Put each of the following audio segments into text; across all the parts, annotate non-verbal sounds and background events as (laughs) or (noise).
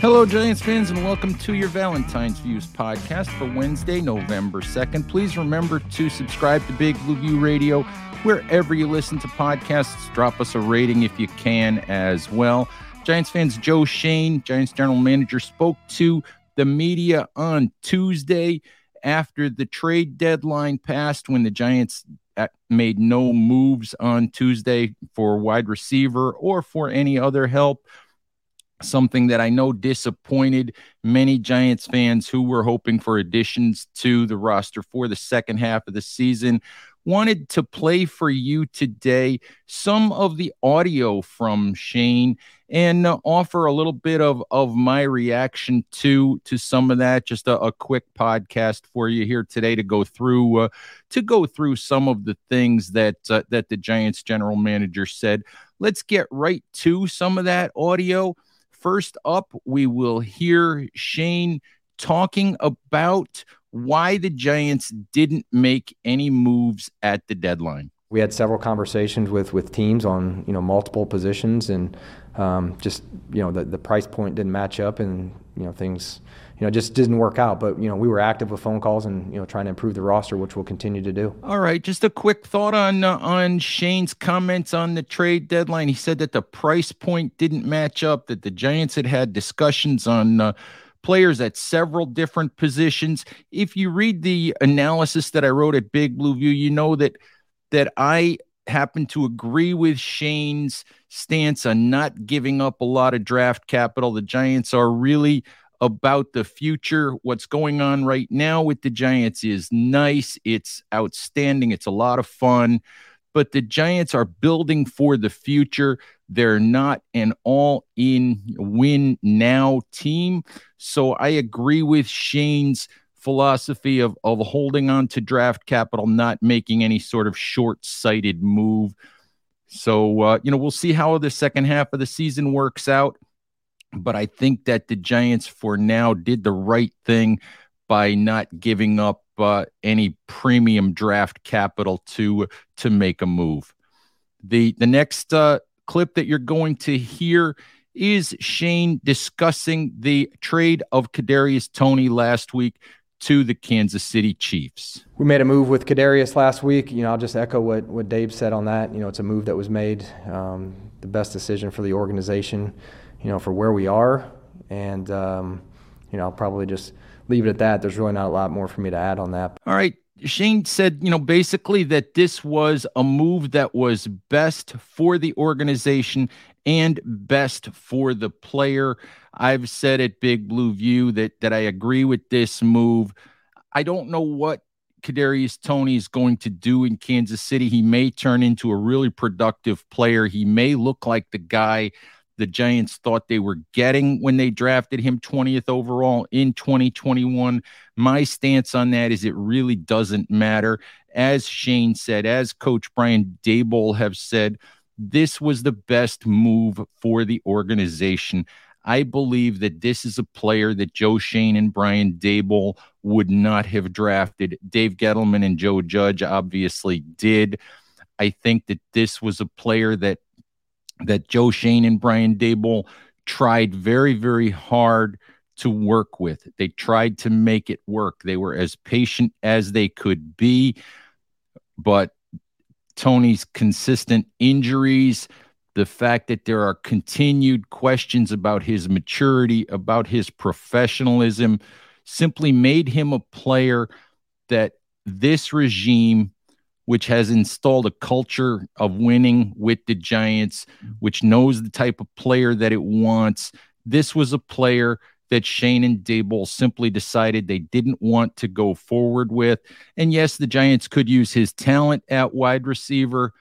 Hello, Giants fans, and welcome to your Valentine's Views podcast for Wednesday, November 2nd. Please remember to subscribe to Big Blue View Radio wherever you listen to podcasts. Drop us a rating if you can as well. Giants fans, Joe Schoen, Giants general manager, spoke to the media on Tuesday after the trade deadline passed when the Giants uh, made no moves on Tuesday for wide receiver or for any other help something that I know disappointed many Giants fans who were hoping for additions to the roster for the second half of the season. Wanted to play for you today some of the audio from Schoen and uh, offer a little bit of, of my reaction to to some of that. Just a, a quick podcast for you here today to go through uh, to go through some of the things that uh, that the Giants general manager said. Let's get right to some of that audio. First up, we will hear Schoen talking about why the Giants didn't make any moves at the deadline. We had several conversations with, with teams on you know multiple positions, and um, just you know the, the price point didn't match up, and you know things you know, just didn't work out. But you know, we were active with phone calls and you know trying to improve the roster, which we'll continue to do. All right, just a quick thought on uh, on Schoen's comments on the trade deadline. He said that the price point didn't match up. That the Giants had had discussions on. Uh, players at several different positions. If you read the analysis that I wrote at Big Blue View, you know that that I happen to agree with Schoen's stance on not giving up a lot of draft capital. The Giants are really about the future. What's going on right now with the Giants is nice. It's outstanding. It's a lot of fun. But the Giants are building for the future. They're not an all in win now team. So I agree with Schoen's philosophy of, of holding on to draft capital, not making any sort of short sighted move. So, uh, you know, we'll see how the second half of the season works out. But I think that the Giants, for now, did the right thing by not giving up uh, any premium draft capital to to make a move. The the next uh, clip that you're going to hear is Schoen discussing the trade of Kadarius Toney last week to the Kansas City Chiefs. We made a move with Kadarius last week. You know, I'll just echo what what Dave said on that. You know, it's a move that was made, um, the best decision for the organization you know, for where we are. And, um, you know, I'll probably just leave it at that. There's really not a lot more for me to add on that. All right. Schoen said, you know, basically that this was a move that was best for the organization and best for the player. I've said at Big Blue View that that I agree with this move. I don't know what Kadarius Toney is going to do in Kansas City. He may turn into a really productive player. He may look like the guy the Giants thought they were getting when they drafted him 20th overall in 2021. My stance on that is it really doesn't matter. As Schoen said, as Coach Brian Daboll have said, this was the best move for the organization. I believe that this is a player that Joe Schoen and Brian Daboll would not have drafted. Dave Gettleman and Joe Judge obviously did. I think that this was a player that that Joe Schoen and Brian Daboll tried very, very hard to work with. They tried to make it work. They were as patient as they could be, but Toney's consistent injuries, the fact that there are continued questions about his maturity, about his professionalism, simply made him a player that this regime which has installed a culture of winning with the Giants, which knows the type of player that it wants. This was a player that Schoen and Daboll simply decided they didn't want to go forward with. And yes, the Giants could use his talent at wide receiver,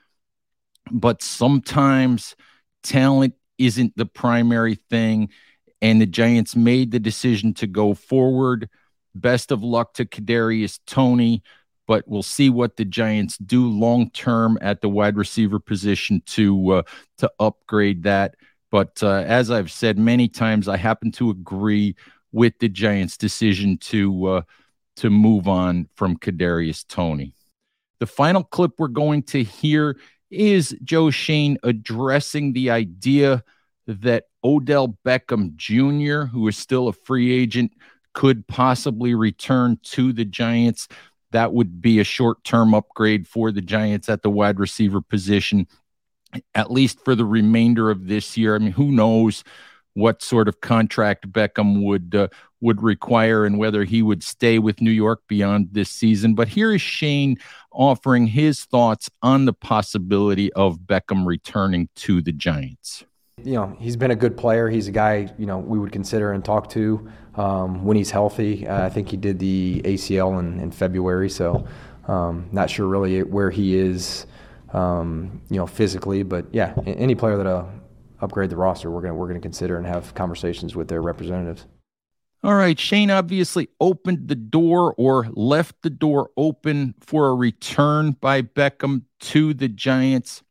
but sometimes talent isn't the primary thing. And the Giants made the decision to go forward. Best of luck to Kadarius Toney, but we'll see what the Giants do long term at the wide receiver position to uh, to upgrade that. But uh, as I've said many times, I happen to agree with the Giants' decision to uh, to move on from Kadarius Toney. The final clip we're going to hear is Joe Schoen addressing the idea that Odell Beckham Jr., who is still a free agent, could possibly return to the Giants. That would be a short term upgrade for the Giants at the wide receiver position, at least for the remainder of this year. I mean, who knows what sort of contract Beckham would uh, would require and whether he would stay with New York beyond this season. But here is Schoen offering his thoughts on the possibility of Beckham returning to the Giants. You know, he's been a good player. He's a guy, you know, we would consider and talk to um, when he's healthy. Uh, I think he did the ACL in, in February, so um, not sure really where he is, um, you know, physically. But yeah, any player that uh, upgrade the roster, we're gonna we're gonna consider and have conversations with their representatives. All right, Schoen obviously opened the door or left the door open for a return by Beckham to the Giants.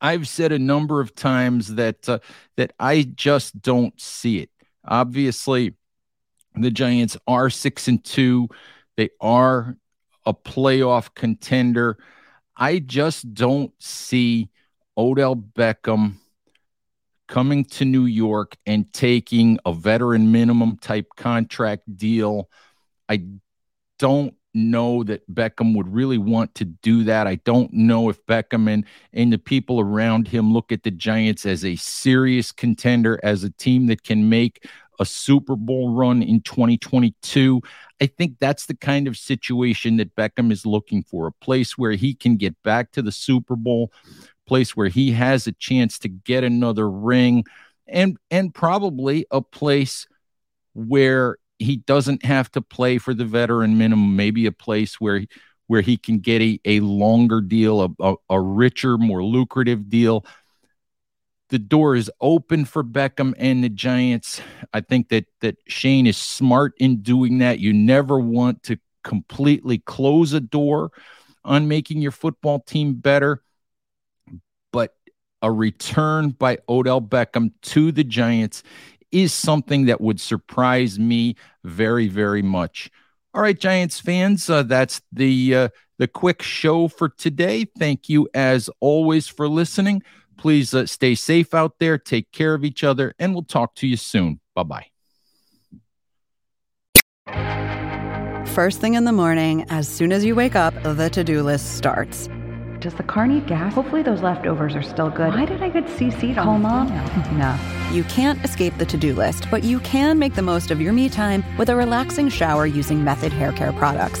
I've said a number of times that uh, that I just don't see it. Obviously, the Giants are 6 and 2. They are a playoff contender. I just don't see Odell Beckham coming to New York and taking a veteran minimum type contract deal. I don't know that Beckham would really want to do that. I don't know if Beckham and, and the people around him look at the Giants as a serious contender, as a team that can make a Super Bowl run in 2022. I think that's the kind of situation that Beckham is looking for a place where he can get back to the Super Bowl place where he has a chance to get another ring and and probably a place where he doesn't have to play for the veteran minimum maybe a place where where he can get a, a longer deal a, a, a richer more lucrative deal the door is open for Beckham and the Giants. I think that that Schoen is smart in doing that. You never want to completely close a door on making your football team better but a return by Odell Beckham to the Giants is something that would surprise me very, very much. All right, Giants fans, uh, that's the uh, the quick show for today. Thank you as always for listening. Please uh, stay safe out there, take care of each other, and we'll talk to you soon. Bye bye. First thing in the morning, as soon as you wake up, the to do list starts. Does the car need gas? Hopefully those leftovers are still good. Why did I get CC'd on Call mom? (laughs) no. You can't escape the to-do list, but you can make the most of your me time with a relaxing shower using Method hair care products.